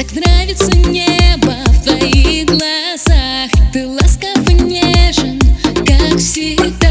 Так нравится небо в твоих глазах. Ты ласков и нежен, как всегда.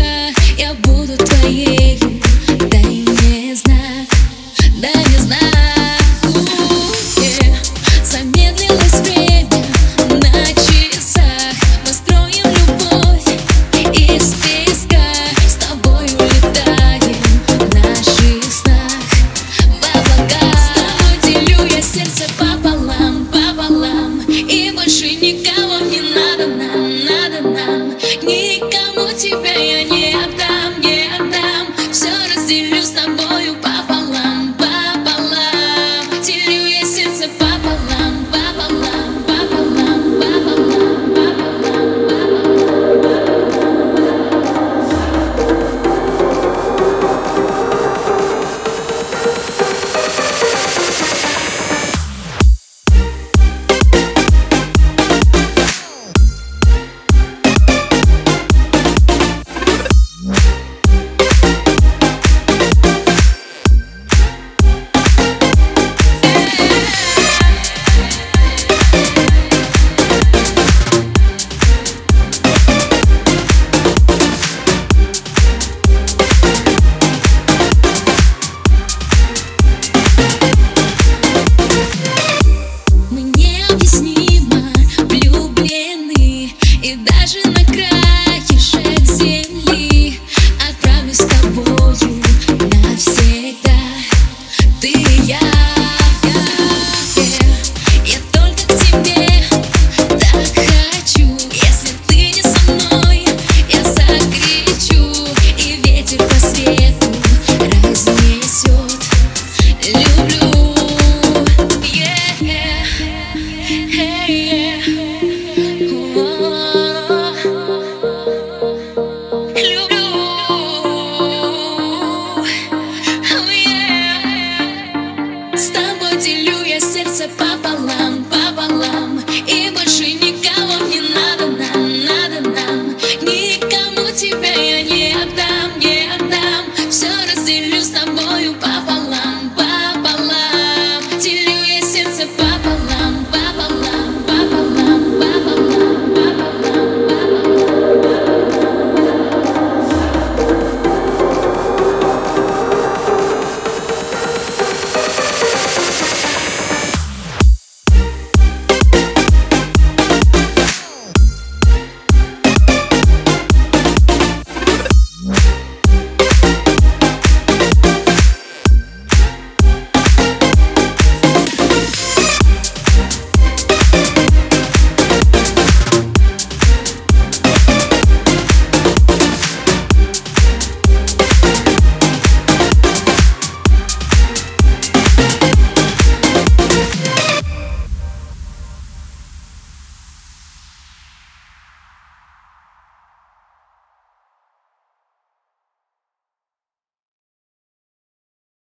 said, Papa.